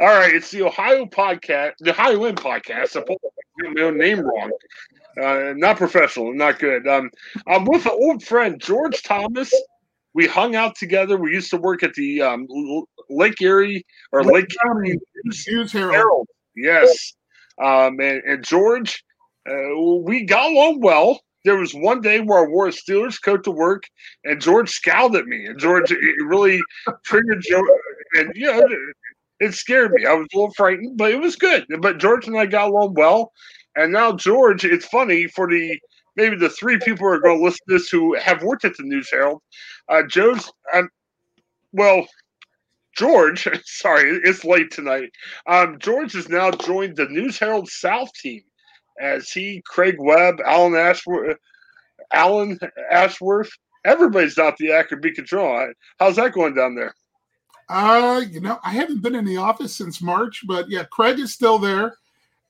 All right, it's the Ohio podcast, the Ohioan podcast. I put my own name wrong. Uh, not professional, not good. Um, I'm with an old friend, George Thomas. We hung out together. We used to work at the um, Lake Erie or Lake, Lake County News Herald. Herald. Yes. Um, and, and George, uh, we got along well. There was one day where I wore a Steelers coat to work, and George scowled at me. And George, it really triggered George. And, you know, it scared me. I was a little frightened, but it was good. But George and I got along well. And now George, it's funny for the maybe the three people who are going to listen to this who have worked at the News Herald. Uh, Joe's, um, well, George, sorry, it's late tonight. Um, George has now joined the News Herald South team as he, Craig Webb, Alan Ashworth, Alan Ashworth, everybody's out the Beacon Journal. How's that going down there? Uh, you know, I haven't been in the office since March, but yeah, Craig is still there.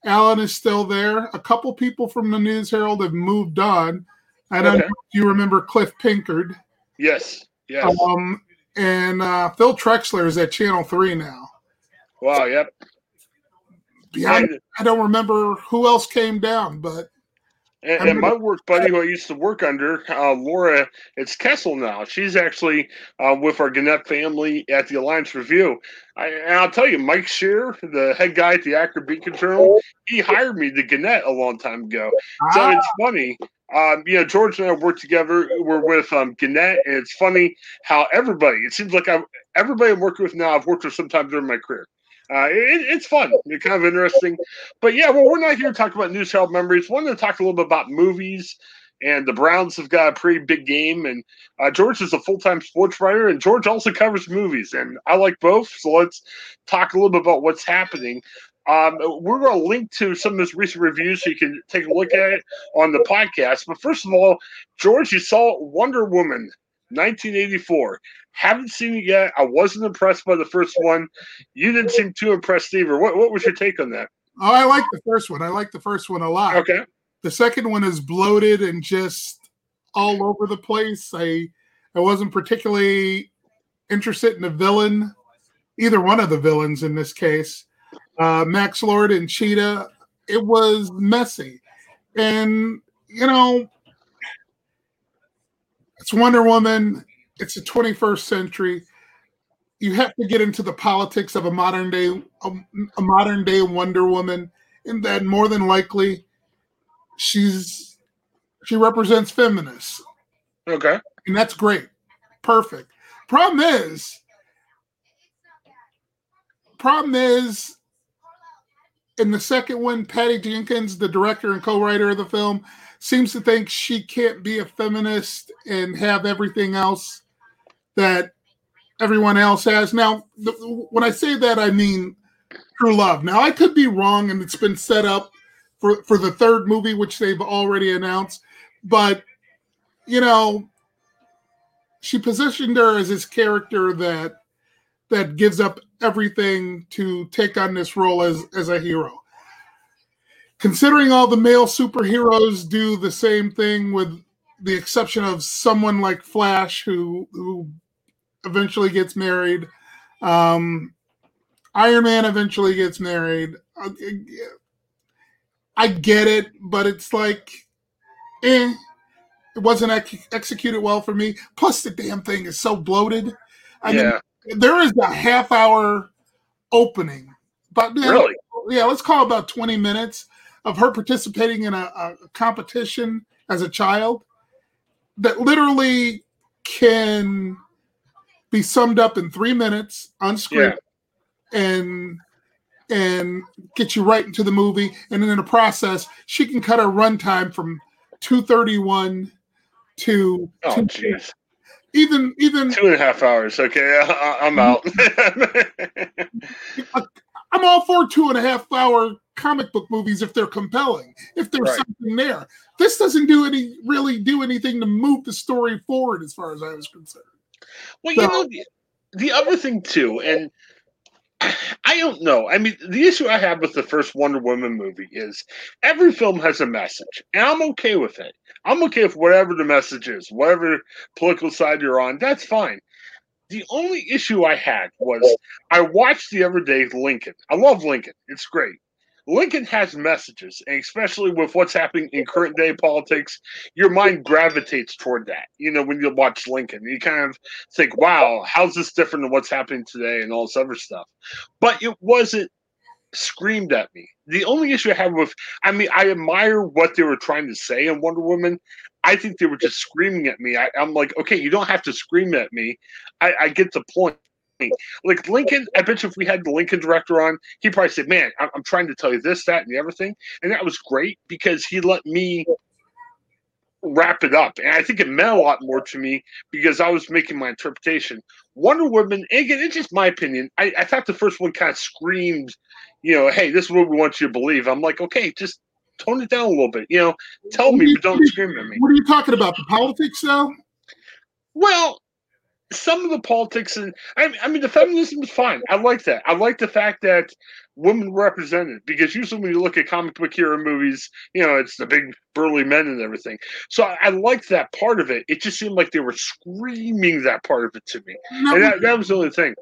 Alan is still there. A couple people from the News Herald have moved on. I don't okay. know if you remember Cliff Pinkard. Yes, yes. Um, and uh, Phil Trexler is at Channel 3 now. Wow, yep. Yeah, I, I don't remember who else came down, but and, and, my work buddy, who I used to work under, uh, Laura, it's Kessel now. She's actually uh, with our Gannett family at the Alliance Review. I, and I'll tell you, Mike Shearer, the head guy at the Akron Beacon Journal, he hired me to Gannett a long time ago. So ah. it's funny. Um, you know, George and I worked together. We're with um, Gannett, and it's funny how everybody, it seems like I've, everybody I'm working with now, I've worked with sometime during my career. Uh, it, it's fun. It's kind of interesting. But yeah, well, we're not here to talk about News Herald memories. We wanted to talk a little bit about movies. And the Browns have got a pretty big game. And uh, George is a full time sports writer, and George also covers movies. And I like both. So let's talk a little bit about what's happening. Um, we're going to link to some of his recent reviews so you can take a look at it on the podcast. But first of all, George, you saw Wonder Woman 1984. Haven't seen it yet. I wasn't impressed by the first one. You didn't seem too impressed either. What, what was your take on that? Oh, I like the first one. I like the first one a lot. Okay. The second one is bloated and just all over the place. I I wasn't particularly interested in the villain, either one of the villains in this case. Uh, Max Lord and Cheetah. It was messy, and you know it's Wonder Woman. It's the 21st century. You have to get into the politics of a modern day a, a modern day Wonder Woman, and that more than likely she's she represents feminists. Okay. And that's great. Perfect. Problem is, problem is, in the second one, Patty Jenkins, the director and co-writer of the film, seems to think she can't be a feminist and have everything else that everyone else has. Now, the, when I say that, I mean true love. Now, I could be wrong, and it's been set up for for the third movie, which they've already announced. But you know, she positioned her as this character that that gives up everything to take on this role as as a hero considering all the male superheroes do the same thing with the exception of someone like Flash who who eventually gets married. Um, Iron Man eventually gets married. I get it, but it's like, eh, it wasn't ex- executed well for me. Plus, the damn thing is so bloated. I yeah. mean, there is a half hour opening, but really, yeah, let's call about twenty minutes of her participating in a, a competition as a child that literally can be summed up in three minutes on screen yeah. and and get you right into the movie. And then in the process she can cut her runtime from 231 to oh jeez. Even even two and a half hours. Okay I, i'm out i'm all for two and a half hour comic book movies if they're compelling, if there's right. something there. This doesn't do any really do anything to move the story forward as far as I was concerned. Well, so, you know, the, the other thing too, and I don't know. I mean, the issue I have with the first Wonder Woman movie is every film has a message, and I'm okay with it. I'm okay with whatever the message is, whatever political side you're on. That's fine. The only issue I had was I watched the other day Lincoln. I love Lincoln. It's great. Lincoln has messages, and especially with what's happening in current day politics, your mind gravitates toward that. You know, when you watch Lincoln, you kind of think, wow, how's this different than what's happening today and all this other stuff. But it wasn't screamed at me. The only issue I have with, I mean, I admire what they were trying to say in Wonder Woman. I think they were just screaming at me. I, am like, okay, you don't have to scream at me. I, I get the point. Like Lincoln, I bet you if we had the Lincoln director on, he probably said, "Man, I'm, I'm trying to tell you this, that, and the other thing," and that was great because he let me wrap it up. And I think it meant a lot more to me because I was making my interpretation. Wonder Woman, again, it's just my opinion. I, I, thought the first one kind of screamed, you know, hey, this is what we want you to believe. I'm like, okay, just tone it down a little bit. You know, tell me, but don't scream at me. What are you talking about? The politics, though? Well, some of the politics and I, I mean the feminism is fine. I like that. I like the fact that women represented because usually when you look at comic book hero movies, you know it's the big burly men and everything. So I, I like that part of it. It just seemed like they were screaming that part of it to me, and that, that was the only thing.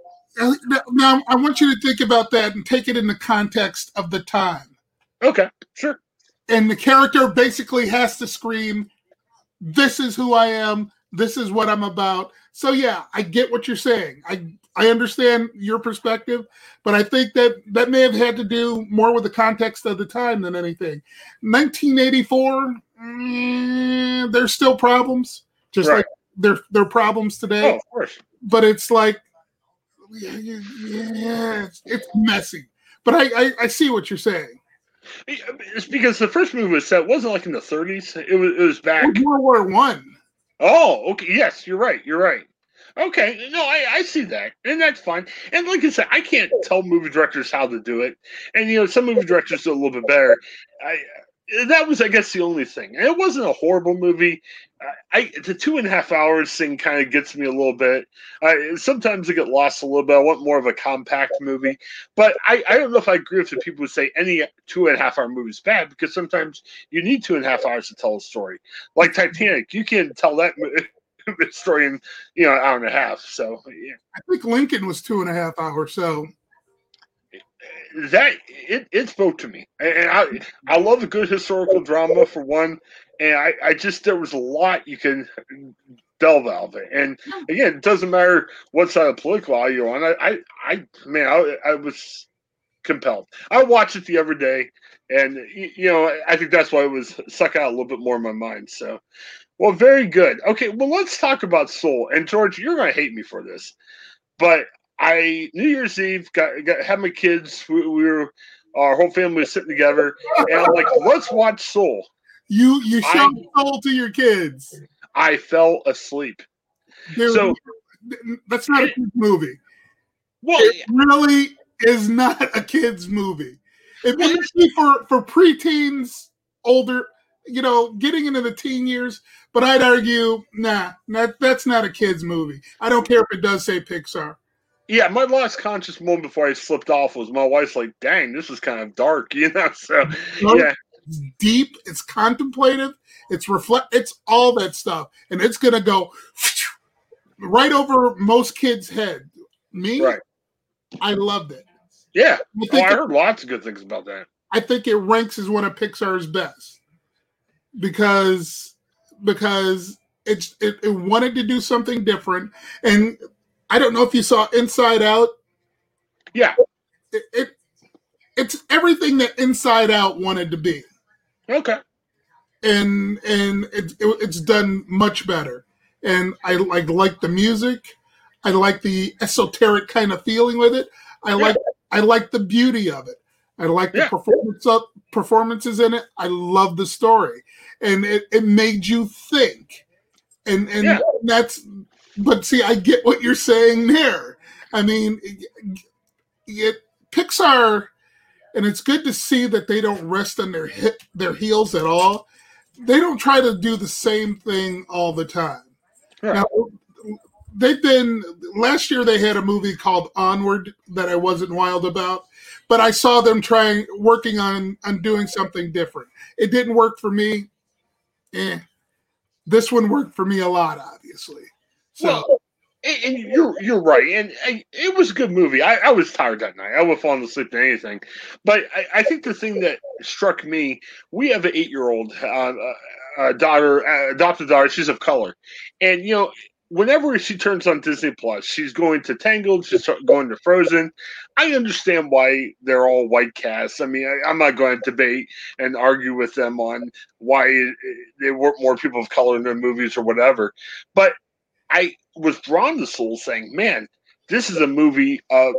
Now I want you to think about that and take it in the context of the time. Okay, sure. And the character basically has to scream, "This is who I am. This is what I'm about." So yeah, I get what you're saying. I I understand your perspective, but I think that that may have had to do more with the context of the time than anything. 1984, mm, there's still problems, just right. like there there are problems today. Oh, of course. But it's like, yeah, yeah it's, it's messy. But I, I I see what you're saying. It's because the first movie was set wasn't like in the 30s. It was it was back World War One. Oh, okay. Yes, you're right. You're right. Okay, no, I, I see that, and that's fine. And like I said, I can't tell movie directors how to do it, and you know, some movie directors do a little bit better. I that was, I guess, the only thing. And it wasn't a horrible movie. I, the two and a half hours thing kind of gets me a little bit. I, sometimes I get lost a little bit. I want more of a compact movie, but I, I don't know if I agree with the people who say any two and a half hour movie is bad because sometimes you need two and a half hours to tell a story. Like Titanic, you can tell that story in you know an hour and a half. So yeah. I think Lincoln was two and a half hours. So that it, it spoke to me, and I I love a good historical drama for one, and I I just there was a lot you can delve out of it, and again, it doesn't matter what side of political aisle you're on. I I, I man, I, I was compelled. I watched it the other day, and you know I think that's why it was stuck out a little bit more in my mind. So, well, very good. Okay, well let's talk about Soul. And George, you're going to hate me for this, but I New Year's Eve got, got had my kids. We, we, were our whole family was sitting together, and I'm like, let's watch Soul. You you showed Soul to your kids. I fell asleep. Dude, so that's not a kids movie. Well, it really is not a kids movie. It may be for for preteens, older, you know, getting into the teen years. But I'd argue, nah, that, that's not a kids movie. I don't care if it does say Pixar. Yeah, my last conscious moment before I slipped off was my wife's like, "Dang, this is kind of dark," you know. So yeah, deep. It's contemplative. It's reflect. It's all that stuff, and it's gonna go right over most kids' head. Me, right. I loved it. Yeah, I, oh, I heard it, lots of good things about that. I think it ranks as one of Pixar's best because because it's it, it wanted to do something different and I don't know if you saw Inside Out. Yeah. It, it it's everything that Inside Out wanted to be. Okay. And and it, it, it's done much better. And I like like the music. I like the esoteric kind of feeling with it. I yeah. like I like the beauty of it. I like the yeah. performance up performances in it. I love the story, and it, it made you think, and and yeah. that's but see, I get what you're saying there. I mean, it, it, Pixar, and it's good to see that they don't rest on their hip, their heels at all. They don't try to do the same thing all the time. Right. Now, they've been last year. They had a movie called Onward that I wasn't wild about, but I saw them trying working on on doing something different. It didn't work for me. Eh. This one worked for me a lot, obviously. So. Well, and, you're you're right, and, and, it was a good movie. I, I was tired that night. I would have fallen asleep to anything. But I, I, think the thing that struck me, we have an eight year old uh, uh, uh, daughter, uh, adopted daughter. She's of color, and you know whenever she turns on Disney Plus, she's going to Tangled, she's going to Frozen. I understand why they're all white casts. I mean, I, am not going to debate and argue with them on why they weren't more people of color in their movies or whatever. But I was drawn to Soul saying, man, this is a movie of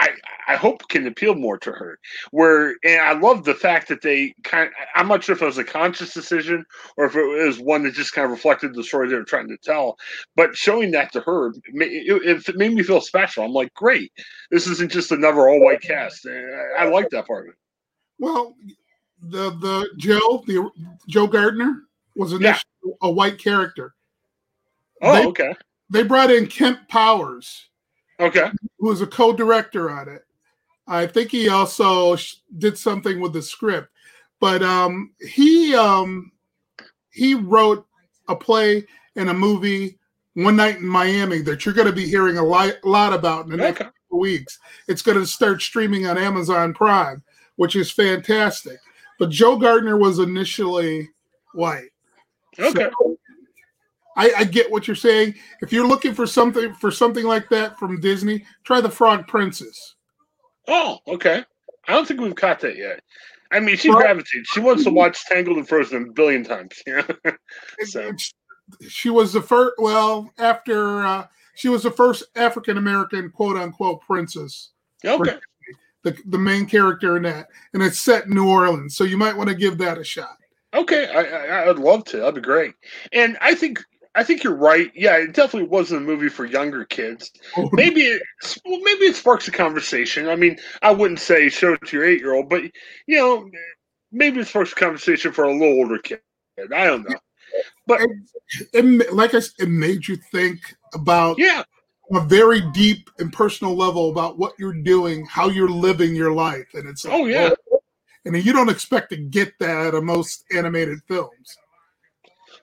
I, I hope can appeal more to her. Where and I love the fact that they kind. Of, I'm not sure if it was a conscious decision or if it was one that just kind of reflected the story they were trying to tell. But showing that to her, it, it made me feel special. I'm like, great, this isn't just another all white cast. I, I like that part of it. Well, the the Joe the Joe Gardner was initially yeah. a white character. Oh, they, okay. They brought in Kemp Powers Okay. Who was a co-director on it. I think he also did something with the script, but um, he um, he wrote a play and a movie one night in Miami that you're going to be hearing a lot, lot about in the next okay. couple weeks. It's going to start streaming on Amazon Prime, which is fantastic. But Joe Gardner was initially white. Okay. So I, I, get what you're saying. If you're looking for something for something like that from Disney, try the Frog Princess. Oh, okay. I don't think we've caught that yet. I mean, she gravitates. She wants to watch Tangled and Frozen a billion times. Yeah. so she was the first. Well, after uh, she was the first African American quote unquote princess. Okay. The the main character in that, and it's set in New Orleans, so you might want to give that a shot. Okay, I, I I'd love to. That'd be great. And I think I think you're right. Yeah, it definitely wasn't a movie for younger kids. Oh. Maybe it, well, maybe it sparks a conversation. I mean, I wouldn't say show it to your eight year old, but you know, maybe it sparks a conversation for a little older kid. I don't know. But it, it, like I said, it made you think about yeah a very deep and personal level about what you're doing, how you're living your life, and it's like, oh yeah, and you don't expect to get that out of most animated films.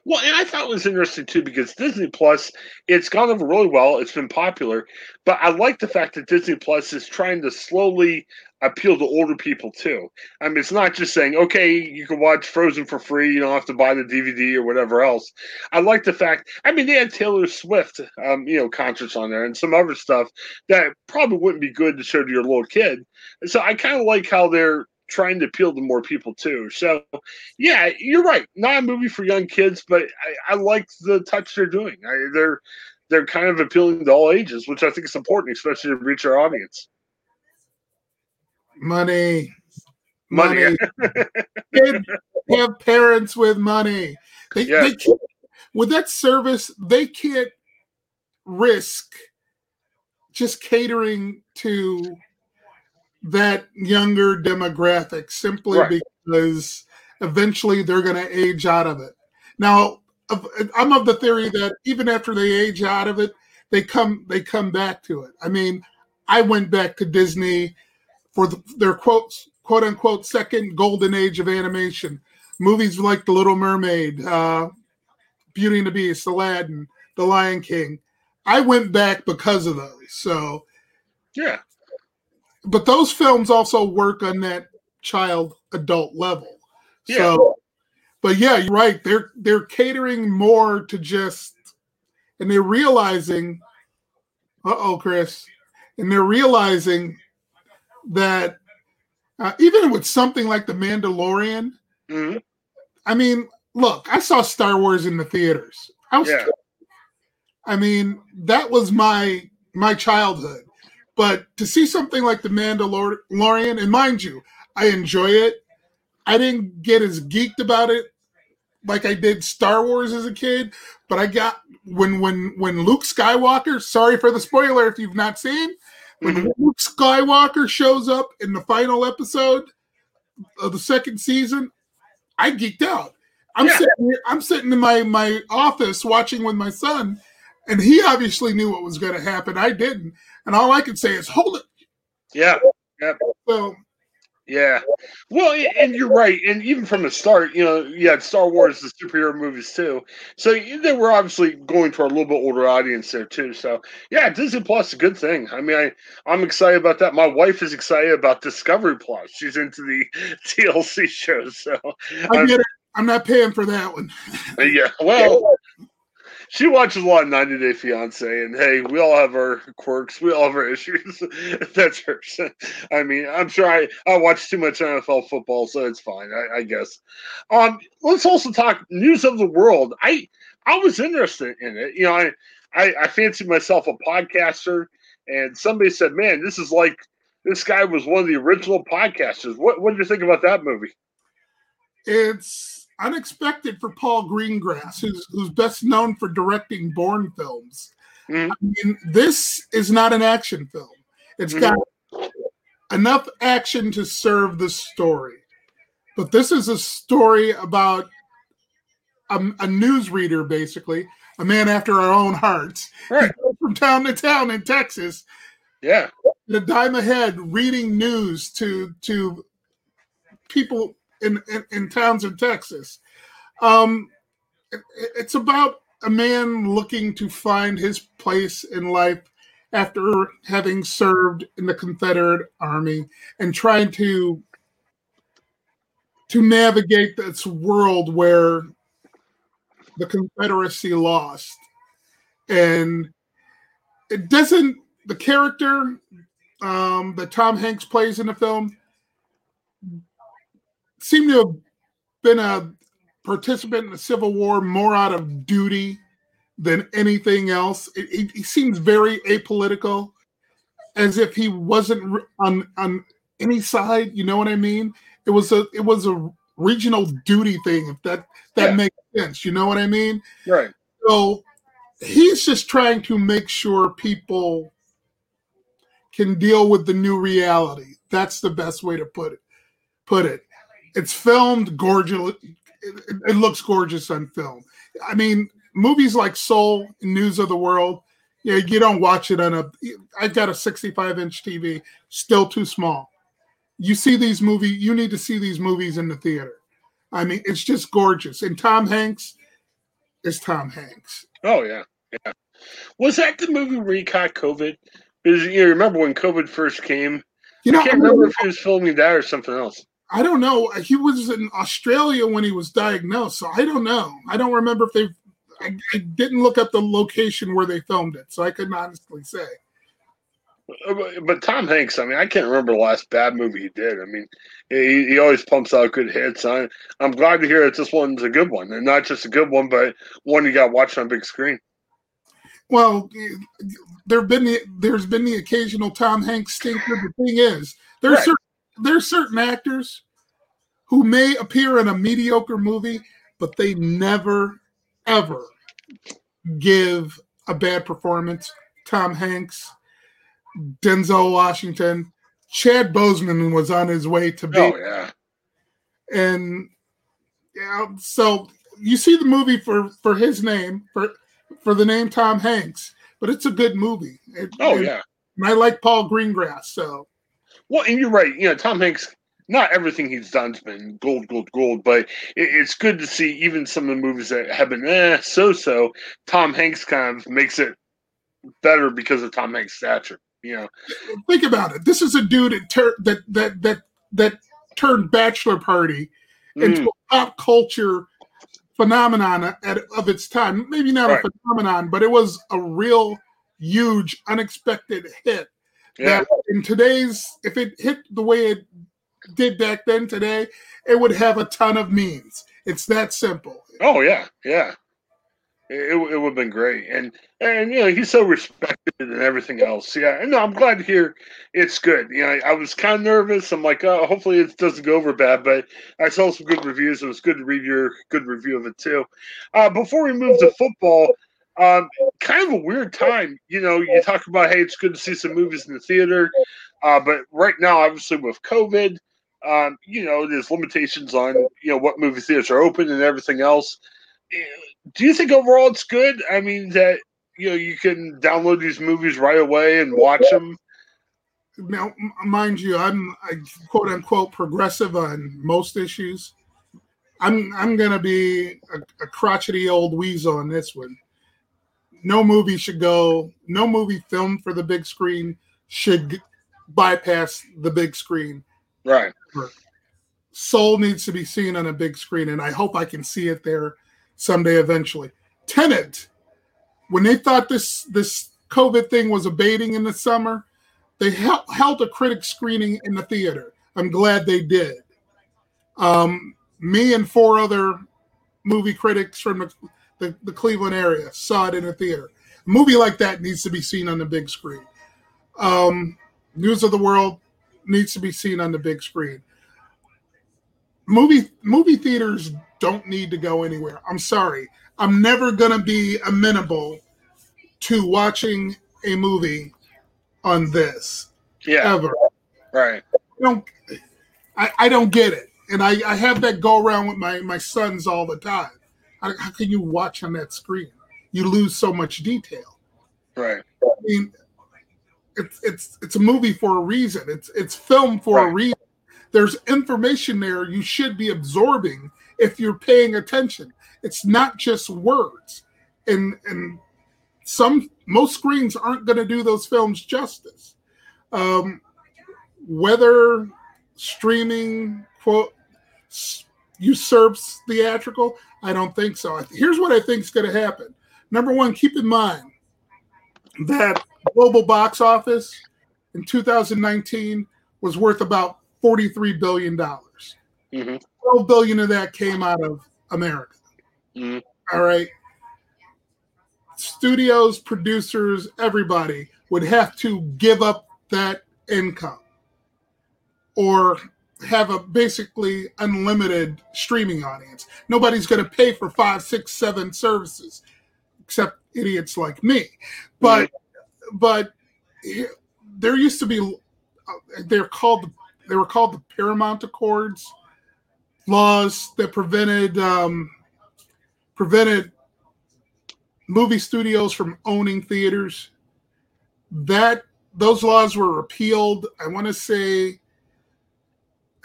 Well, and I thought it was interesting too because Disney Plus, it's gone over really well. It's been popular, but I like the fact that Disney Plus is trying to slowly appeal to older people too. I mean, it's not just saying, okay, you can watch Frozen for free. You don't have to buy the DVD or whatever else. I like the fact. I mean, they had Taylor Swift, um, you know, concerts on there and some other stuff that probably wouldn't be good to show to your little kid. So I kind of like how they're trying to appeal to more people too. So, yeah, you're right. Not a movie for young kids, but I, I like the touch they're doing. I, they're they're kind of appealing to all ages, which I think is important, especially to reach our audience. Money, money. money. have parents with money. They, yeah. they can't, with that service, they can't risk just catering to that younger demographic simply right. because eventually they're going to age out of it. Now, I'm of the theory that even after they age out of it, they come they come back to it. I mean, I went back to Disney for the, their quotes quote unquote second golden age of animation. Movies like The Little Mermaid, uh, Beauty and the Beast, Aladdin, The Lion King. I went back because of those. So, yeah, but those films also work on that child adult level. Yeah. So, but yeah, you're right. They're they're catering more to just, and they're realizing, uh oh, Chris, and they're realizing that uh, even with something like the Mandalorian, mm-hmm. I mean, look, I saw Star Wars in the theaters. I was, yeah. I mean, that was my my childhood. But to see something like The Mandalorian, and mind you, I enjoy it. I didn't get as geeked about it like I did Star Wars as a kid, but I got when when when Luke Skywalker, sorry for the spoiler if you've not seen, when mm-hmm. Luke Skywalker shows up in the final episode of the second season, I geeked out. I'm yeah. sitting here, I'm sitting in my my office watching with my son, and he obviously knew what was going to happen. I didn't, and all I can say is hold it. Yeah. Yeah. So, Yeah. Well, and you're right. And even from the start, you know, you had Star Wars, the superhero movies too. So they were obviously going to a little bit older audience there too. So yeah, Disney Plus is a good thing. I mean, I, I'm excited about that. My wife is excited about Discovery Plus. She's into the TLC shows. So I get it. I'm not paying for that one. Uh, yeah. Well, she watches a lot of 90 Day Fiance, and hey, we all have our quirks, we all have our issues. That's hers. I mean, I'm sure I, I watch too much NFL football, so it's fine, I, I guess. Um, let's also talk news of the world. I I was interested in it. You know, I I, I fancied myself a podcaster, and somebody said, "Man, this is like this guy was one of the original podcasters." What what did you think about that movie? It's unexpected for Paul Greengrass, who's who's best known for directing Bourne films. Mm-hmm. I mean, this is not an action film. It's mm-hmm. got enough action to serve the story, but this is a story about a, a newsreader, basically a man after our own hearts, right. from town to town in Texas. Yeah, the dime ahead, reading news to to people in, in, in towns in Texas. Um, it, it's about a man looking to find his place in life after having served in the Confederate Army and trying to to navigate this world where the Confederacy lost. And it doesn't the character um, that Tom Hanks plays in the film seem to have been a participant in the Civil War more out of duty than anything else. It, it, he seems very apolitical, as if he wasn't on on any side. You know what I mean? It was a it was a regional duty thing. If that that yeah. makes sense, you know what I mean? Right. So he's just trying to make sure people can deal with the new reality. That's the best way to put it. Put it. It's filmed gorgeous. It, it, looks gorgeous on film. I mean, movies like Soul, News of the World, yeah, you don't watch it on a. I've got a 65 inch TV, still too small. You see these movies, you need to see these movies in the theater. I mean, it's just gorgeous. And Tom Hanks is Tom Hanks. Oh yeah, yeah. Was that the movie where he caught COVID? Because you remember when COVID first came. You know, I can't remember if he was filming that or something else. I don't know. He was in Australia when he was diagnosed, so I don't know. I don't remember if they. I, I didn't look up the location where they filmed it, so I couldn't honestly say. Uh, but Tom Hanks, I mean, I can't remember the last bad movie he did. I mean, he, he always pumps out good hits. I, I'm glad to hear that this one's a good one, and not just a good one, but one you got watched on big screen. Well, there've been the, there's been the occasional Tom Hanks stinker. The thing is, there's right. certain there's certain actors who may appear in a mediocre movie, but they never ever give a bad performance. Tom Hanks, Denzel Washington, Chad Boseman was on his way to be. Oh yeah. And yeah, so you see the movie for for his name for for the name Tom Hanks, but it's a good movie. It, oh yeah. And I like Paul Greengrass, so well, and you're right. You know, Tom Hanks. Not everything he's done's been gold, gold, gold, but it, it's good to see even some of the movies that have been eh, so-so. Tom Hanks kind of makes it better because of Tom Hanks' stature. You know, think about it. This is a dude that ter- that that that that turned Bachelor Party into mm. a pop culture phenomenon at, of its time. Maybe not right. a phenomenon, but it was a real huge, unexpected hit yeah. That in today's, if it hit the way it did back then today, it would have a ton of memes. It's that simple. Oh yeah, yeah. It, it, would have been great, and and you know he's so respected and everything else. Yeah, no, I'm glad to hear it's good. You know, I, I was kind of nervous. I'm like, oh, hopefully it doesn't go over bad, but I saw some good reviews. It was good to read your good review of it too. Uh, before we move to football, um, kind of a weird time. You know, you talk about, hey, it's good to see some movies in the theater. Uh, but right now, obviously, with COVID, um, you know, there's limitations on, you know, what movie theaters are open and everything else. Do you think overall it's good? I mean, that, you know, you can download these movies right away and watch them? now, mind you, I'm I, quote unquote progressive on most issues. I'm I'm gonna be a, a crotchety old weasel on this one. No movie should go. No movie filmed for the big screen should bypass the big screen. Right. Soul needs to be seen on a big screen, and I hope I can see it there someday eventually. Tenet, when they thought this this COVID thing was abating in the summer, they held a critic screening in the theater. I'm glad they did. Um, me and four other movie critics from the, the, the, Cleveland area saw it in a theater. A movie like that needs to be seen on the big screen. Um, News of the World needs to be seen on the big screen. Movie movie theaters don't need to go anywhere. I'm sorry. I'm never gonna be amenable to watching a movie on this. Yeah. Ever. Right. I don't I, I don't get it. And I, I have that go around with my, my sons all the time. How, how can you watch on that screen? You lose so much detail. Right. I mean, it's it's it's a movie for a reason. It's it's film for right. a reason. There's information there you should be absorbing if you're paying attention. It's not just words. And and some most screens aren't going to do those films justice. Um, whether streaming quote usurps theatrical, I don't think so. Here's what I think is going to happen. Number one, keep in mind that global box office in 2019 was worth about 43 billion dollars. Mm-hmm. 12 billion of that came out of America. Mm-hmm. All right studios, producers, everybody would have to give up that income or have a basically unlimited streaming audience. Nobody's going to pay for five, six, seven services except idiots like me. But mm-hmm. but there used to be uh, they're called they were called the Paramount Accords laws that prevented um, prevented movie studios from owning theaters. That those laws were repealed. I want to say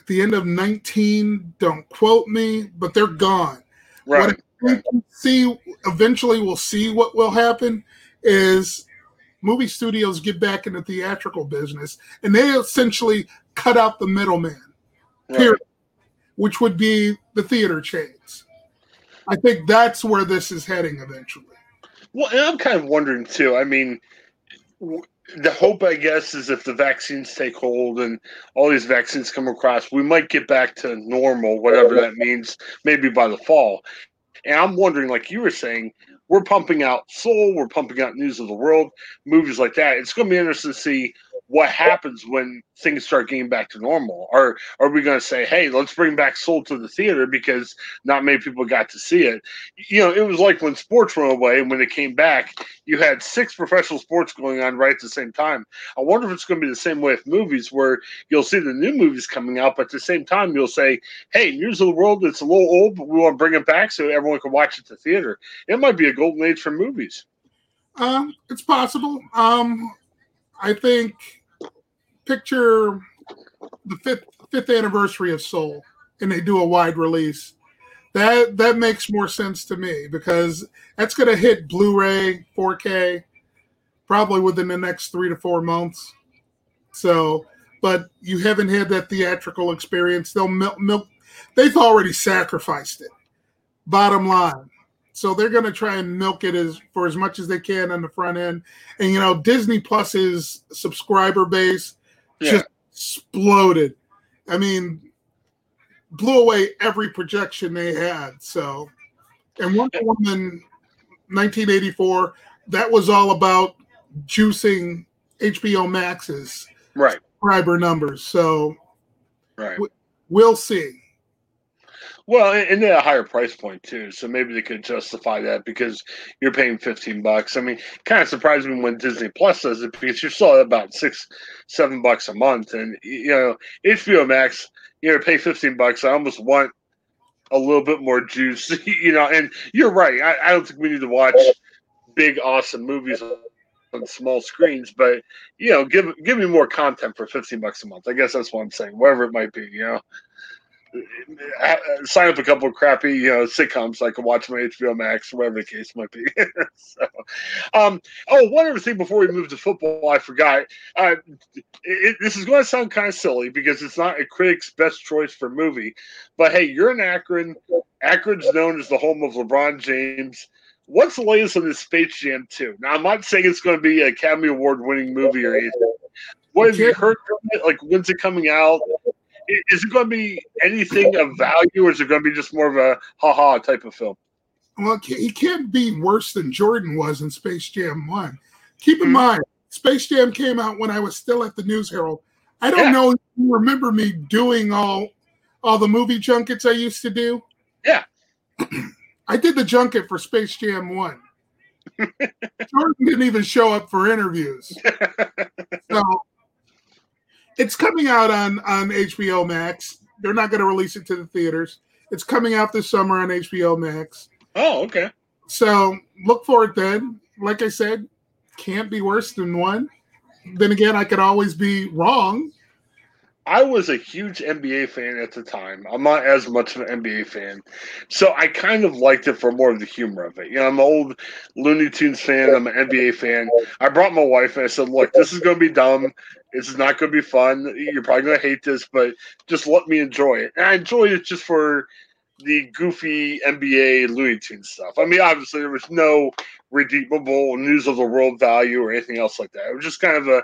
the end of 19. Don't quote me, but they're gone. Right. What see eventually we'll see what will happen is movie studios get back in the theatrical business and they essentially cut out the middleman. Right. Period. Which would be the theater chains. I think that's where this is heading eventually. Well, and I'm kind of wondering too. I mean, the hope, I guess, is if the vaccines take hold and all these vaccines come across, we might get back to normal, whatever that means, maybe by the fall. And I'm wondering, like you were saying, we're pumping out Soul, we're pumping out News of the World, movies like that. It's going to be interesting to see what happens when things start getting back to normal? Are are we going to say, hey, let's bring back Soul to the theater because not many people got to see it? You know, it was like when sports went away and when it came back, you had six professional sports going on right at the same time. I wonder if it's going to be the same way with movies, where you'll see the new movies coming out, but at the same time, you'll say, hey, News of the World, it's a little old, but we want to bring it back so everyone can watch it at the theater. It might be a golden age for movies. Um, it's possible. Um, I think picture the fifth fifth anniversary of Soul, and they do a wide release. That that makes more sense to me because that's going to hit Blu-ray, 4K, probably within the next three to four months. So, but you haven't had that theatrical experience. They'll milk, milk they've already sacrificed it. Bottom line. So they're going to try and milk it as for as much as they can on the front end. And you know, Disney Plus's subscriber base yeah. just exploded. I mean, blew away every projection they had. So, and Wonder Woman 1984, that was all about juicing HBO Max's right subscriber numbers. So, right, we'll see. Well, and at a higher price point too, so maybe they could justify that because you're paying fifteen bucks. I mean, kind of surprised me when Disney Plus does it because you're still at about six, seven bucks a month, and you know HBO Max, you know, pay fifteen bucks. I almost want a little bit more juice, you know. And you're right. I, I don't think we need to watch big, awesome movies on small screens, but you know, give give me more content for fifteen bucks a month. I guess that's what I'm saying. Whatever it might be, you know. Sign up a couple of crappy, you know, sitcoms so I can watch my HBO Max, whatever the case might be. so, um, oh, one other thing before we move to football, I forgot. Uh, it, this is going to sound kind of silly because it's not a critic's best choice for movie, but hey, you're in Akron. Akron's known as the home of LeBron James. What's the latest on this Space Jam 2? Now, I'm not saying it's going to be a Academy Award winning movie or anything. What have you heard from it? Like, when's it coming out? Is it going to be anything of value, or is it going to be just more of a ha-ha type of film? Well, he can't be worse than Jordan was in Space Jam 1. Keep in mm-hmm. mind, Space Jam came out when I was still at the News Herald. I don't yeah. know if you remember me doing all all the movie junkets I used to do. Yeah. I did the junket for Space Jam 1. Jordan didn't even show up for interviews. so it's coming out on, on HBO Max. They're not going to release it to the theaters. It's coming out this summer on HBO Max. Oh, okay. So look for it then. Like I said, can't be worse than one. Then again, I could always be wrong. I was a huge NBA fan at the time. I'm not as much of an NBA fan. So I kind of liked it for more of the humor of it. You know, I'm an old Looney Tunes fan. I'm an NBA fan. I brought my wife and I said, look, this is going to be dumb. This is not going to be fun. You're probably going to hate this, but just let me enjoy it. And I enjoyed it just for the goofy NBA Looney Tunes stuff. I mean, obviously, there was no redeemable news of the world value or anything else like that. It was just kind of a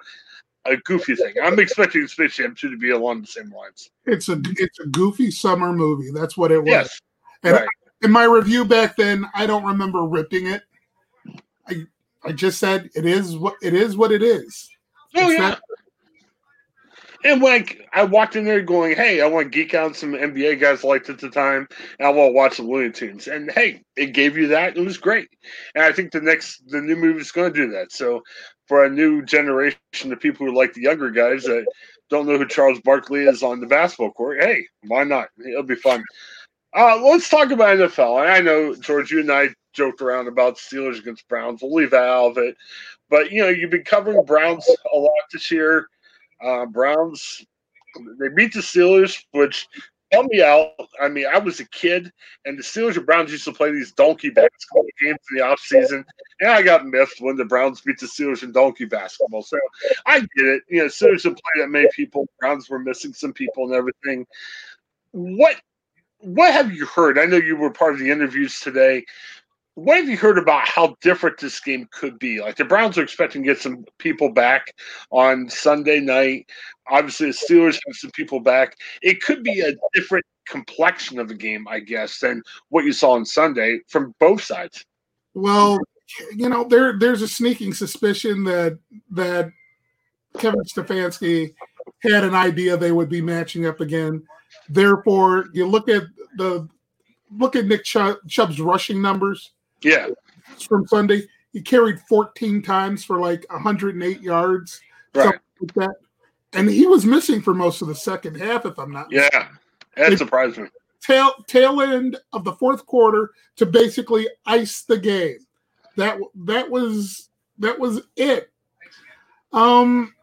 a goofy thing. I'm expecting Space Jam 2 to be along the same lines. It's a it's a goofy summer movie. That's what it was. Yes. And right. in my review back then, I don't remember ripping it. I I just said it is what it is what it is. Oh it's yeah. Not- and like I walked in there going, "Hey, I want to geek out some NBA guys liked at the time, and I want to watch the Looney Tunes." And hey, it gave you that. It was great, and I think the next the new movie is going to do that. So for a new generation of people who like the younger guys that don't know who Charles Barkley is on the basketball court, hey, why not? It'll be fun. Uh, let's talk about NFL. I know, George, you and I joked around about Steelers against Browns. We'll leave that out of it. But, you know, you've been covering Browns a lot this year. Uh, Browns, they beat the Steelers, which help me out. I mean, I was a kid, and the Steelers and Browns used to play these donkey basketball games in the off season, and I got miffed when the Browns beat the Steelers in donkey basketball. So I get it. You know, Steelers have played that many people. Browns were missing some people and everything. What what have you heard? I know you were part of the interviews today what have you heard about how different this game could be? Like the Browns are expecting to get some people back on Sunday night. Obviously, the Steelers have some people back. It could be a different complexion of a game, I guess, than what you saw on Sunday from both sides. Well, you know, there there's a sneaking suspicion that that Kevin Stefanski had an idea they would be matching up again. Therefore, you look at the look at Nick Chubb's rushing numbers yeah. From Sunday, he carried 14 times for like 108 yards. Right. Like that. And he was missing for most of the second half, if I'm not. Yeah. That surprised me. Tail tail end of the fourth quarter to basically ice the game. That that was that was it. Um,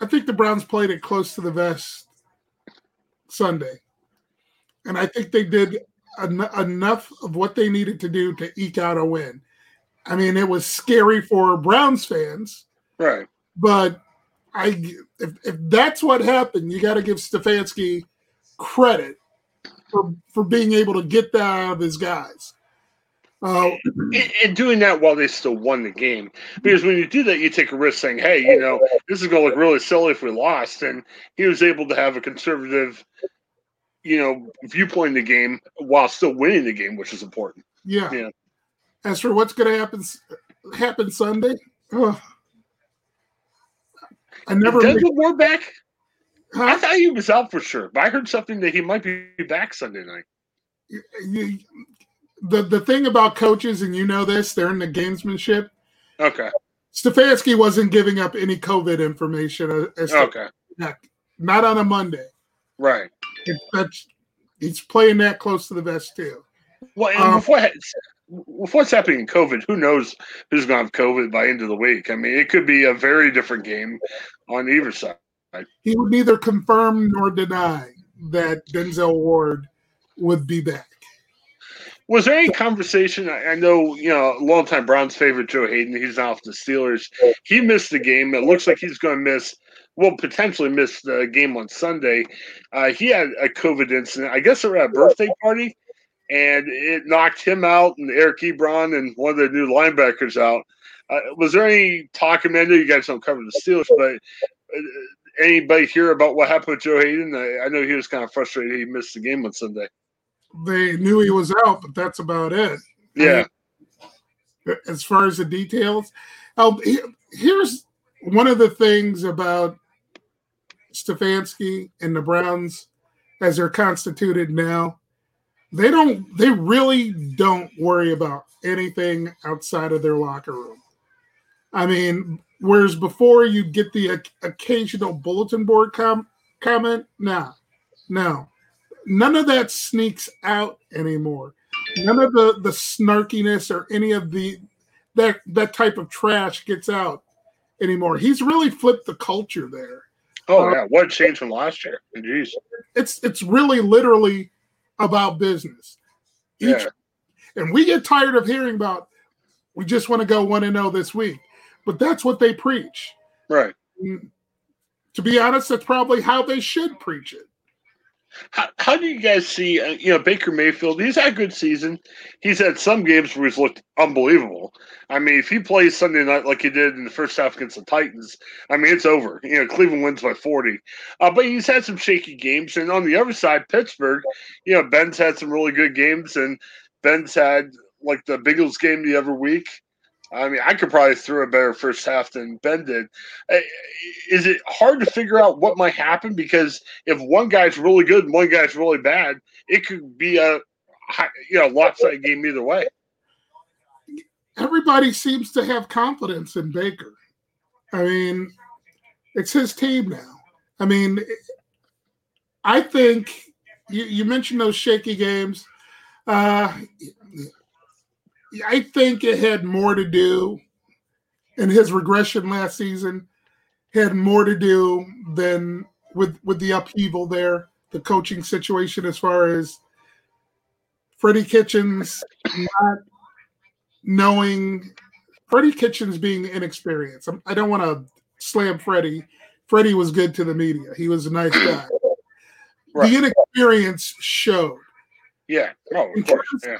I think the Browns played it close to the vest Sunday, and I think they did en- enough of what they needed to do to eke out a win. I mean, it was scary for Browns fans, right? But I, if, if that's what happened, you got to give Stefanski credit for for being able to get that out of his guys. Uh, and, and, doing that while they still won the game, because when you do that, you take a risk saying, "Hey, you know, this is going to look really silly if we lost." And he was able to have a conservative you know, viewpoint in the game while still winning the game, which is important. Yeah. Yeah. As for what's going to happen happen Sunday, oh, I never. Does Moore back? Huh? I thought he was out for sure, but I heard something that he might be back Sunday night. You, the the thing about coaches, and you know this, they're in the gamesmanship. Okay. Stefanski wasn't giving up any COVID information. Uh, as okay. Not on a Monday. Right that's he's playing that close to the vest too. Well, um, before what's happening in COVID, who knows who's going to have COVID by end of the week? I mean, it could be a very different game on either side. He would neither confirm nor deny that Denzel Ward would be back. Was there any conversation? I know, you know, longtime Browns favorite Joe Haden. He's off the Steelers. He missed the game. It looks like he's going to miss, well, potentially miss the game on Sunday. Uh, he had a COVID incident. I guess they were at a birthday party, and it knocked him out and Eric Ebron and one of the new linebackers out. Uh, was there any talk? Mean, you guys don't cover the Steelers, but uh, anybody hear about what happened with Joe Haden? I, I know he was kind of frustrated he missed the game on Sunday they knew he was out, but that's about it. Yeah. As far as the details, oh, here's one of the things about Stefanski and the Browns as they're constituted now. They don't. They really don't worry about anything outside of their locker room. I mean, whereas before you'd get the occasional bulletin board com- comment, now, no, none of that sneaks out anymore. None of the the snarkiness or any of the that that type of trash gets out anymore. He's really flipped the culture there. Oh uh, yeah, what changed from last year? Jeez, it's it's really literally about business. Each, yeah. and we get tired of hearing about. We just want to go one and zero this week, but that's what they preach. Right. And to be honest, that's probably how they should preach it. How, how do you guys see, uh, you know, Baker Mayfield? He's had a good season. He's had some games where he's looked unbelievable. I mean, if he plays Sunday night like he did in the first half against the Titans, I mean, it's over. You know, Cleveland wins by 40. Uh, but he's had some shaky games. And on the other side, Pittsburgh, you know, Ben's had some really good games, and Ben's had like the Bengals game the other week. I mean, I could probably throw a better first half than Ben did. Is it hard to figure out what might happen? Because if one guy's really good and one guy's really bad, it could be a you know lopsided game either way. Everybody seems to have confidence in Baker. I mean, it's his team now. I mean, I think you, you mentioned those shaky games. Uh, I think it had more to do, and his regression last season had more to do than with with the upheaval there, the coaching situation as far as Freddie Kitchens not knowing Freddie Kitchens being inexperienced. I don't want to slam Freddie. Freddie was good to the media. He was a nice guy. Right. The inexperience showed. Yeah. Oh, of course. Yeah.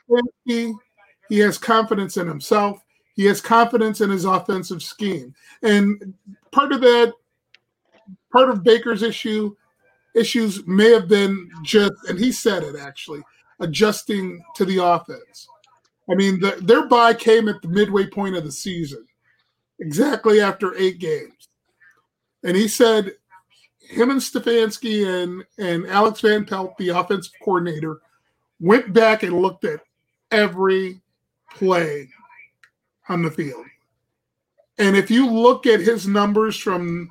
He has confidence in himself. He has confidence in his offensive scheme. And part of that, part of Baker's issue, issues may have been just, and he said it actually, adjusting to the offense. I mean, the, their bye came at the midway point of the season, exactly after eight games. And he said him and Stefanski and, and Alex Van Pelt, the offensive coordinator, went back and looked at every play on the field. And if you look at his numbers from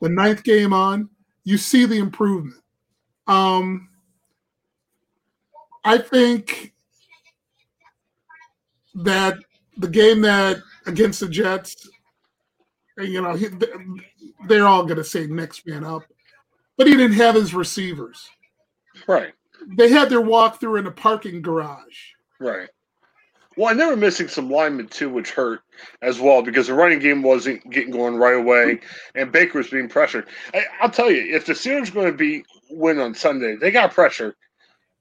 the ninth game on, you see the improvement. Um, I think that the game that against the Jets, you know, he, they're all going to say next man up, but he didn't have his receivers. Right. They had their walkthrough in a parking garage. Right. Well, and they were missing some linemen too, which hurt as well because the running game wasn't getting going right away, and Baker was being pressured. I, will tell you, if the Steelers going to be win on Sunday, they got pressure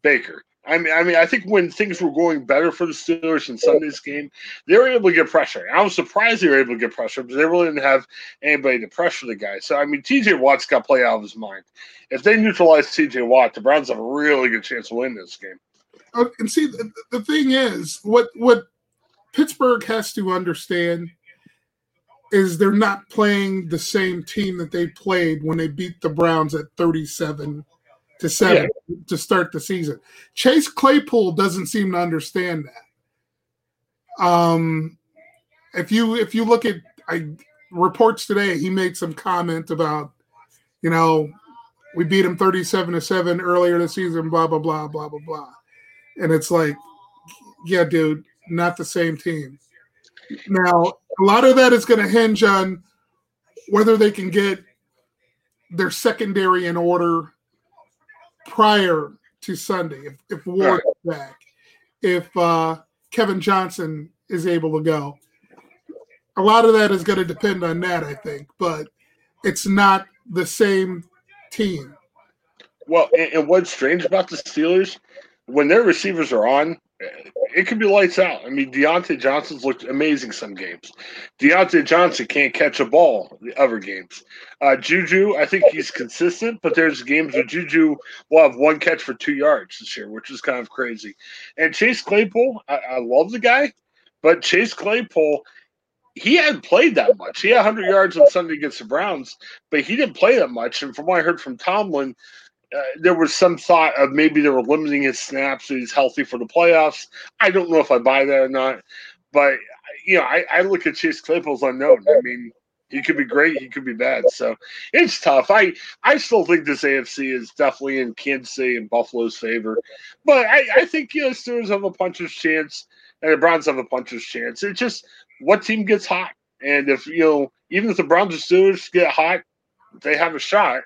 Baker. I mean, I mean, I think when things were going better for the Steelers in Sunday's game, they were able to get pressure. I was surprised they were able to get pressure because they really didn't have anybody to pressure the guy. So, I mean, TJ Watt's got play out of his mind. If they neutralize TJ Watt, the Browns have a really good chance to win this game. And see the, the thing is what what Pittsburgh has to understand is they're not playing the same team that they played when they beat the Browns at 37 to 7 yeah. to start the season. Chase Claypool doesn't seem to understand that. Um if you if you look at I reports today, he made some comment about, you know, we beat him 37 to 7 earlier this season, blah blah blah blah blah blah. And it's like, yeah, dude, not the same team. Now, a lot of that is going to hinge on whether they can get their secondary in order prior to Sunday. If, if Ward right. back, if uh, Kevin Johnson is able to go, a lot of that is going to depend on that, I think. But it's not the same team. Well, and, and what's strange about the Steelers, when their receivers are on, it could be lights out. I mean, Diontae Johnson's looked amazing some games. Diontae Johnson can't catch a ball the other games. Uh, Juju, I think he's consistent, but there's games where Juju will have one catch for two yards this year, which is kind of crazy. And Chase Claypool, I, I love the guy, but Chase Claypool, he hadn't played that much. He had 100 yards on Sunday against the Browns, but he didn't play that much. And from what I heard from Tomlin, uh, there was some thought of maybe they were limiting his snaps so he's healthy for the playoffs. I don't know if I buy that or not, but you know, I, I look at Chase Claypool's unknown. I mean, he could be great, he could be bad. So it's tough. I I still think this AFC is definitely in Kansas City and Buffalo's favor, but I, I think you know Steelers have a puncher's chance and the Browns have a puncher's chance. It's just what team gets hot, and if you know, even if the Browns or Steelers get hot, they have a shot.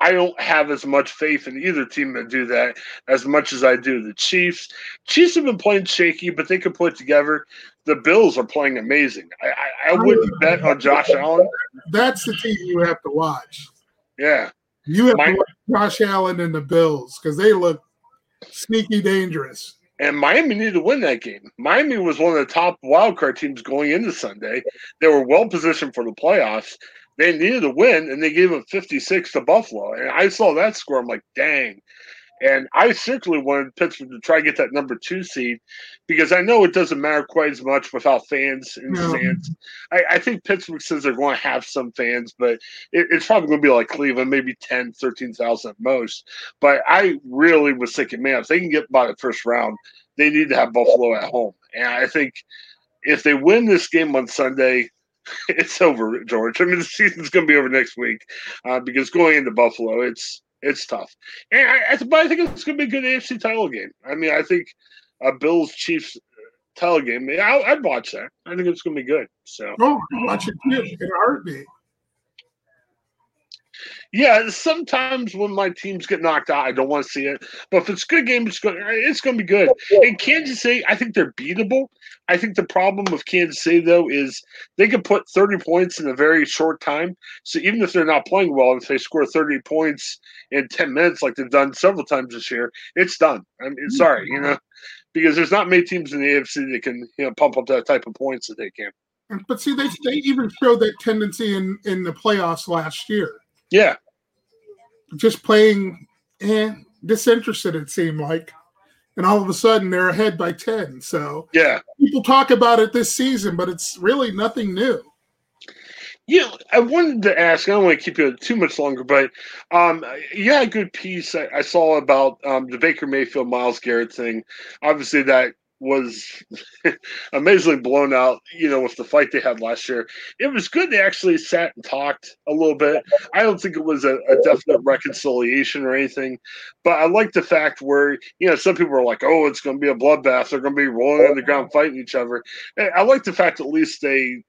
I don't have as much faith in either team to do that as much as I do the Chiefs. Chiefs have been playing shaky, but they can put it together. The Bills are playing amazing. I, I, I wouldn't bet on Josh Allen. That's the team you have to watch. Yeah. You have My, to watch Josh Allen and the Bills because they look sneaky dangerous. And Miami needed to win that game. Miami was one of the top wildcard teams going into Sunday. They were well positioned for the playoffs they needed to win, and they gave up 56 to Buffalo. And I saw that score. I'm like, dang. And I certainly wanted Pittsburgh to try to get that number two seed because I know it doesn't matter quite as much without fans in the stands. I, I, think Pittsburgh says they're going to have some fans, but it, it's probably going to be like Cleveland, maybe 10, 13,000 at most. But I really was thinking, man, if they can get by the first round, they need to have Buffalo at home. And I think if they win this game on Sunday, it's over, George. I mean, the season's going to be over next week uh, because going into Buffalo, it's it's tough. And I, but I think it's going to be a good AFC title game. I mean, I think a Bills Chiefs title game. I, I'd watch that. I think it's going to be good. So, oh, watch it too in a heartbeat. Yeah, sometimes when my teams get knocked out, I don't want to see it. But if it's a good game, it's going it's going to be good. And Kansas City, I think they're beatable. I think the problem with Kansas City though is they can put 30 points in a very short time. So even if they're not playing well, if they score 30 points in 10 minutes, like they've done several times this year, it's done. I mean, mm-hmm. sorry, you know, because there's not many teams in the AFC that can you know pump up that type of points that they can. But see, they they even showed that tendency in in the playoffs last year. Yeah. Just playing eh, disinterested, it seemed like. And all of a sudden they're ahead by 10. So yeah, people talk about it this season, but it's really nothing new. Yeah, I wanted to ask. I don't want to keep you too much longer, but um, yeah, a good piece I, I saw about um, the Baker Mayfield Myles Garrett thing. Obviously, that was amazingly blown out, you know, with the fight they had last year. It was good they actually sat and talked a little bit. I don't think it was a, a definite reconciliation or anything, but I like the fact where, you know, some people are like, oh, it's going to be a bloodbath. They're going to be rolling on the ground fighting each other. Eh, I like the fact at least they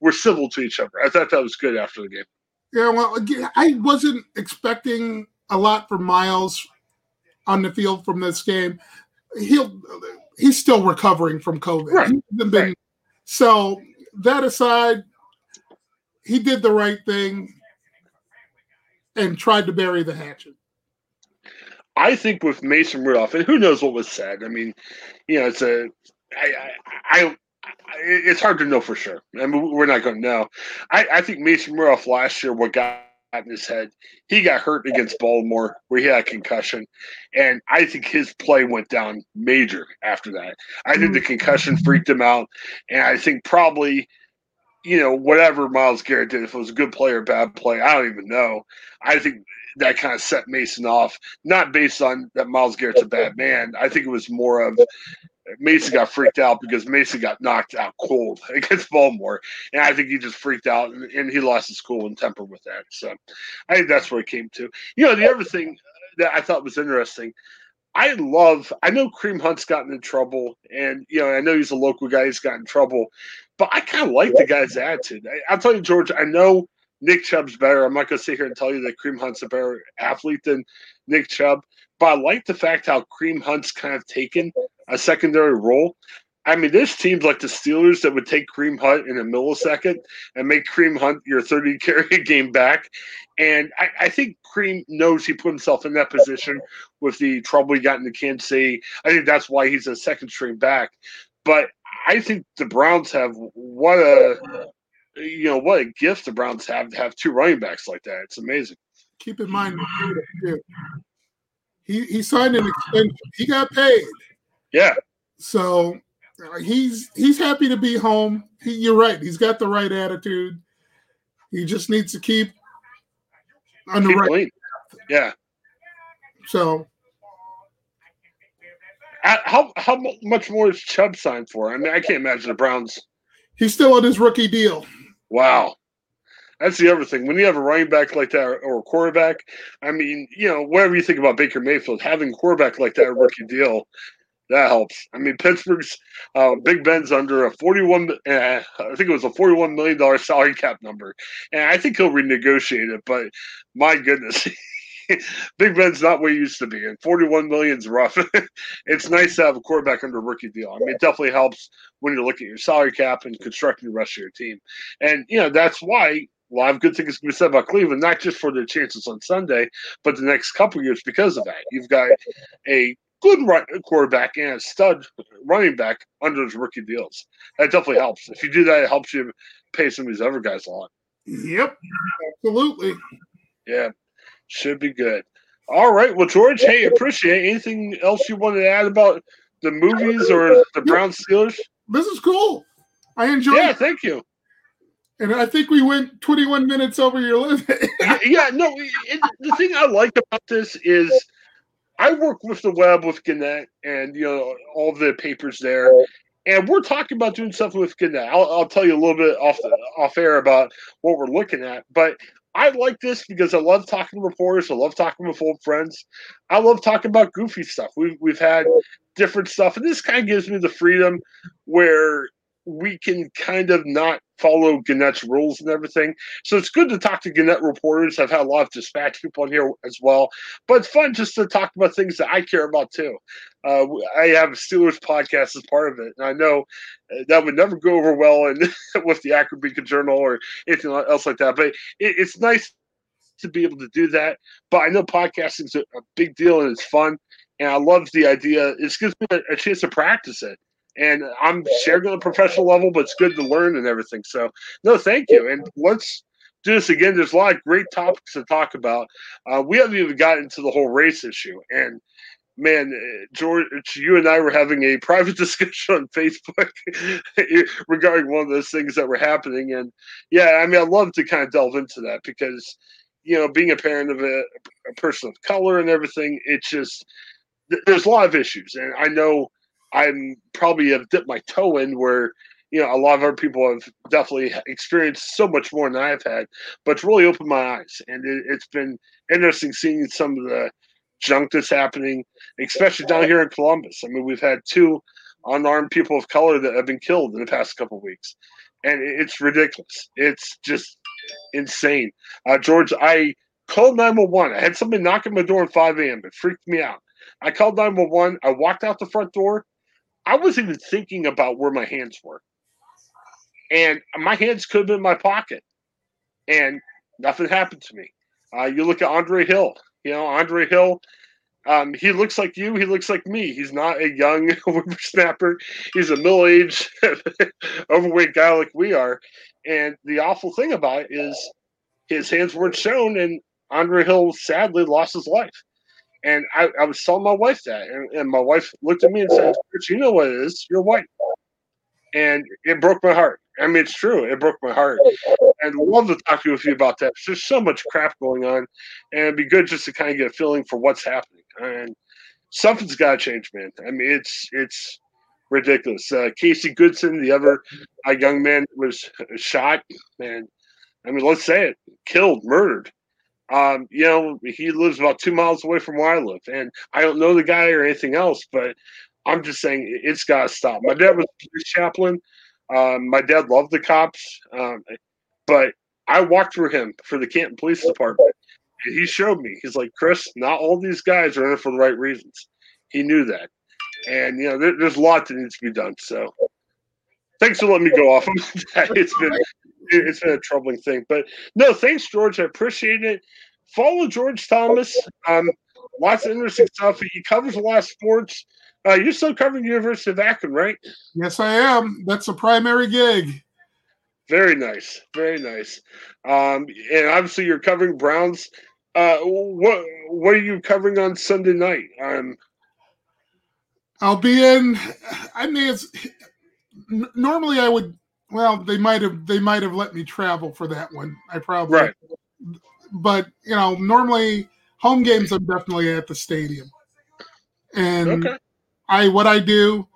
were civil to each other. I thought that was good after the game. Yeah, well, I wasn't expecting a lot from Myles on the field from this game he'll he's still recovering from COVID. Right. Been, right. So that aside, he did the right thing and tried to bury the hatchet. I think with Mason Rudolph, and who knows what was said. I mean, you know, it's a, I, I, I it's hard to know for sure. I mean, we're not going to know. I, I think Mason Rudolph last year, what got in his head. He got hurt against Baltimore where he had a concussion. And I think his play went down major after that. I think the mm. concussion freaked him out. And I think probably, you know, whatever Myles Garrett did, if it was a good play or bad play, I don't even know. I think that kind of set Mason off, not based on that Myles Garrett's a bad man. I think it was more of Mason got freaked out because Mason got knocked out cold against Baltimore, and I think he just freaked out and, and, he lost his cool and temper with that. So I think that's where it came to. You know, the other thing that I thought was interesting, I love. I know Kareem Hunt's gotten in trouble, and you know I know he's a local guy. He's gotten in trouble, but I kind of like the guy's attitude. I, will tell you, George. I know Nick Chubb's better. I'm not going to sit here and tell you that Kareem Hunt's a better athlete than Nick Chubb, but I like the fact how Kareem Hunt's kind of taken a secondary role. I mean, there's teams like the Steelers that would take Kareem Hunt in a millisecond and make Kareem Hunt your 30 carry game back. And I, I, think Kareem knows he put himself in that position with the trouble he got in the Kansas City. I think that's why he's a second string back. But I think the Browns have what a you know what a gift the Browns have to have two running backs like that. It's amazing. Keep in mind, he he signed an extension. He got paid. Yeah. So uh, he's he's happy to be home. He, you're right. He's got the right attitude. He just needs to keep on the keep right. Yeah. So how how much more is Chubb signed for? I mean, I can't imagine the Browns. He's still on his rookie deal. Wow. That's the other thing. When you have a running back like that or a quarterback, I mean, you know, whatever you think about Baker Mayfield, having a quarterback like that, rookie deal, that helps. I mean, Pittsburgh's uh, Big Ben's under a forty-one. Uh, I think it was a forty-one million dollar salary cap number, and I think he'll renegotiate it. But my goodness, Big Ben's not what he used to be, and forty-one million's rough. it's nice to have a quarterback under a rookie deal. I mean, it definitely helps when you're looking at your salary cap and constructing the rest of your team. And you know that's why a lot of good things can be said about Cleveland, not just for their chances on Sunday, but the next couple years because of that. You've got a good run, quarterback and a stud running back under his rookie deals. That definitely helps. If you do that, it helps you pay some of these other guys a lot. Yep, absolutely. Yeah, should be good. All right. Well, George, hey, appreciate anything else you wanted to add about the movies or the Brown Steelers? This is cool. I enjoyed. Yeah, it. thank you. And I think we went 21 minutes over your limit. yeah, no. It, the thing I like about this is I work with the web with Gannett and you know all the papers there, and we're talking about doing stuff with Gannett. I'll, I'll tell you a little bit off the, off air about what we're looking at, but I like this because I love talking to reporters. I love talking with old friends. I love talking about goofy stuff. We've we've had different stuff, and this kind of gives me the freedom where we can kind of not follow Gannett's rules and everything. So it's good to talk to Gannett reporters. I've had a lot of dispatch people on here as well, but it's fun just to talk about things that I care about too. Uh, I have a Steelers podcast as part of it, and I know uh, that would never go over well in, with the Akron Beacon Journal or anything else like that. But it, it's nice to be able to do that. But I know podcasting is a, a big deal and it's fun. And I love the idea. It gives me a, a chance to practice it and I'm sharing on a professional level, but it's good to learn and everything. So, no, thank you. And let's do this again. There's a lot of great topics to talk about. Uh, we haven't even gotten into the whole race issue. And man, George, you and I were having a private discussion on Facebook regarding one of those things that were happening. And yeah, I mean, I'd love to kind of delve into that because, you know, being a parent of a, a person of color and everything, it's just, there's a lot of issues. And I know I'm probably have dipped my toe in where you know a lot of other people have definitely experienced so much more than I've had, but it's really opened my eyes, and it, it's been interesting seeing some of the junk that's happening, especially down here in Columbus. I mean, we've had two unarmed people of color that have been killed in the past couple weeks, and it's ridiculous. It's just insane. Uh, George, I called 911. I had somebody knock at my door at 5 a.m. It freaked me out. I called 911. I walked out the front door. I wasn't even thinking about where my hands were. And my hands could have been in my pocket. And nothing happened to me. Uh, you look at Andre Hill. You know, Andre Hill, um, he looks like you. He looks like me. He's not a young whippersnapper. He's a middle aged, overweight guy like we are. And the awful thing about it is his hands weren't shown, and Andre Hill sadly lost his life. And I, I was telling my wife that, and, and my wife looked at me and said, "You know what it is? You're white." And it broke my heart. I mean, it's true. It broke my heart. And I'd love to talk to you with you about that. There's so much crap going on, and it'd be good just to kind of get a feeling for what's happening. And something's got to change, man. I mean, it's it's ridiculous. Uh, Casey Goodson, the other young man, was shot. Man, I mean, let's say it, killed, murdered Um, you know, he lives about two miles away from where I live, and I don't know the guy or anything else, but I'm just saying it's got to stop. My dad was a police chaplain. Um, my dad loved the cops, um, but I walked for him for the Canton Police Department. He showed me. He's like, Chris, not all these guys are in it for the right reasons. He knew that, and you know, there, there's a lot that needs to be done. So, thanks for letting me go off. it's been it's been a troubling thing, but no, thanks, George. I appreciate it. Follow George Thomas. Um, lots of interesting stuff. He covers a lot of sports. Uh, you're still covering the University of Akron, right? Yes, I am. That's a primary gig. Very nice, very nice. Um, and obviously, you're covering Browns. Uh, what what are you covering on Sunday night? Um, I'll be in. I mean, it's normally I would. Well, they might have they might have let me travel for that one. I probably right. But you know, normally home games I'm definitely at the stadium, and okay. I what I do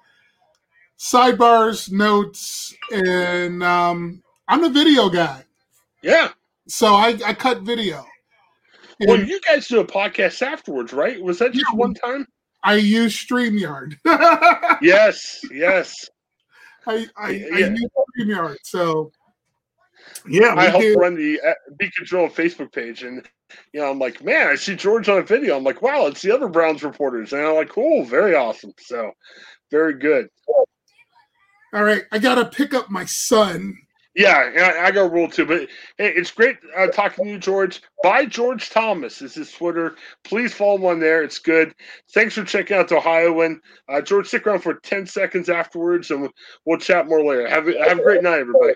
sidebars, notes, and um, I'm a video guy. Yeah. So I, I cut video. Well, you guys do a podcast afterwards, right? Was that just yeah, one time? I use StreamYard. yes, yes. I I, yeah. I use StreamYard. So yeah, I help run the uh, Be Control Facebook page, and you know, I'm like, man, I see George on a video. I'm like, wow, it's the other Browns reporters, and I'm like, cool, very awesome. So, very good. All right, I gotta pick up my son. Yeah, I, got a rule too, but hey, it's great uh, talking to you, George. By George Thomas is his Twitter. Please follow on there. It's good. Thanks for checking out the Ohioan. Uh, George, stick around for ten seconds afterwards, and we'll chat more later. Have have a great night, everybody.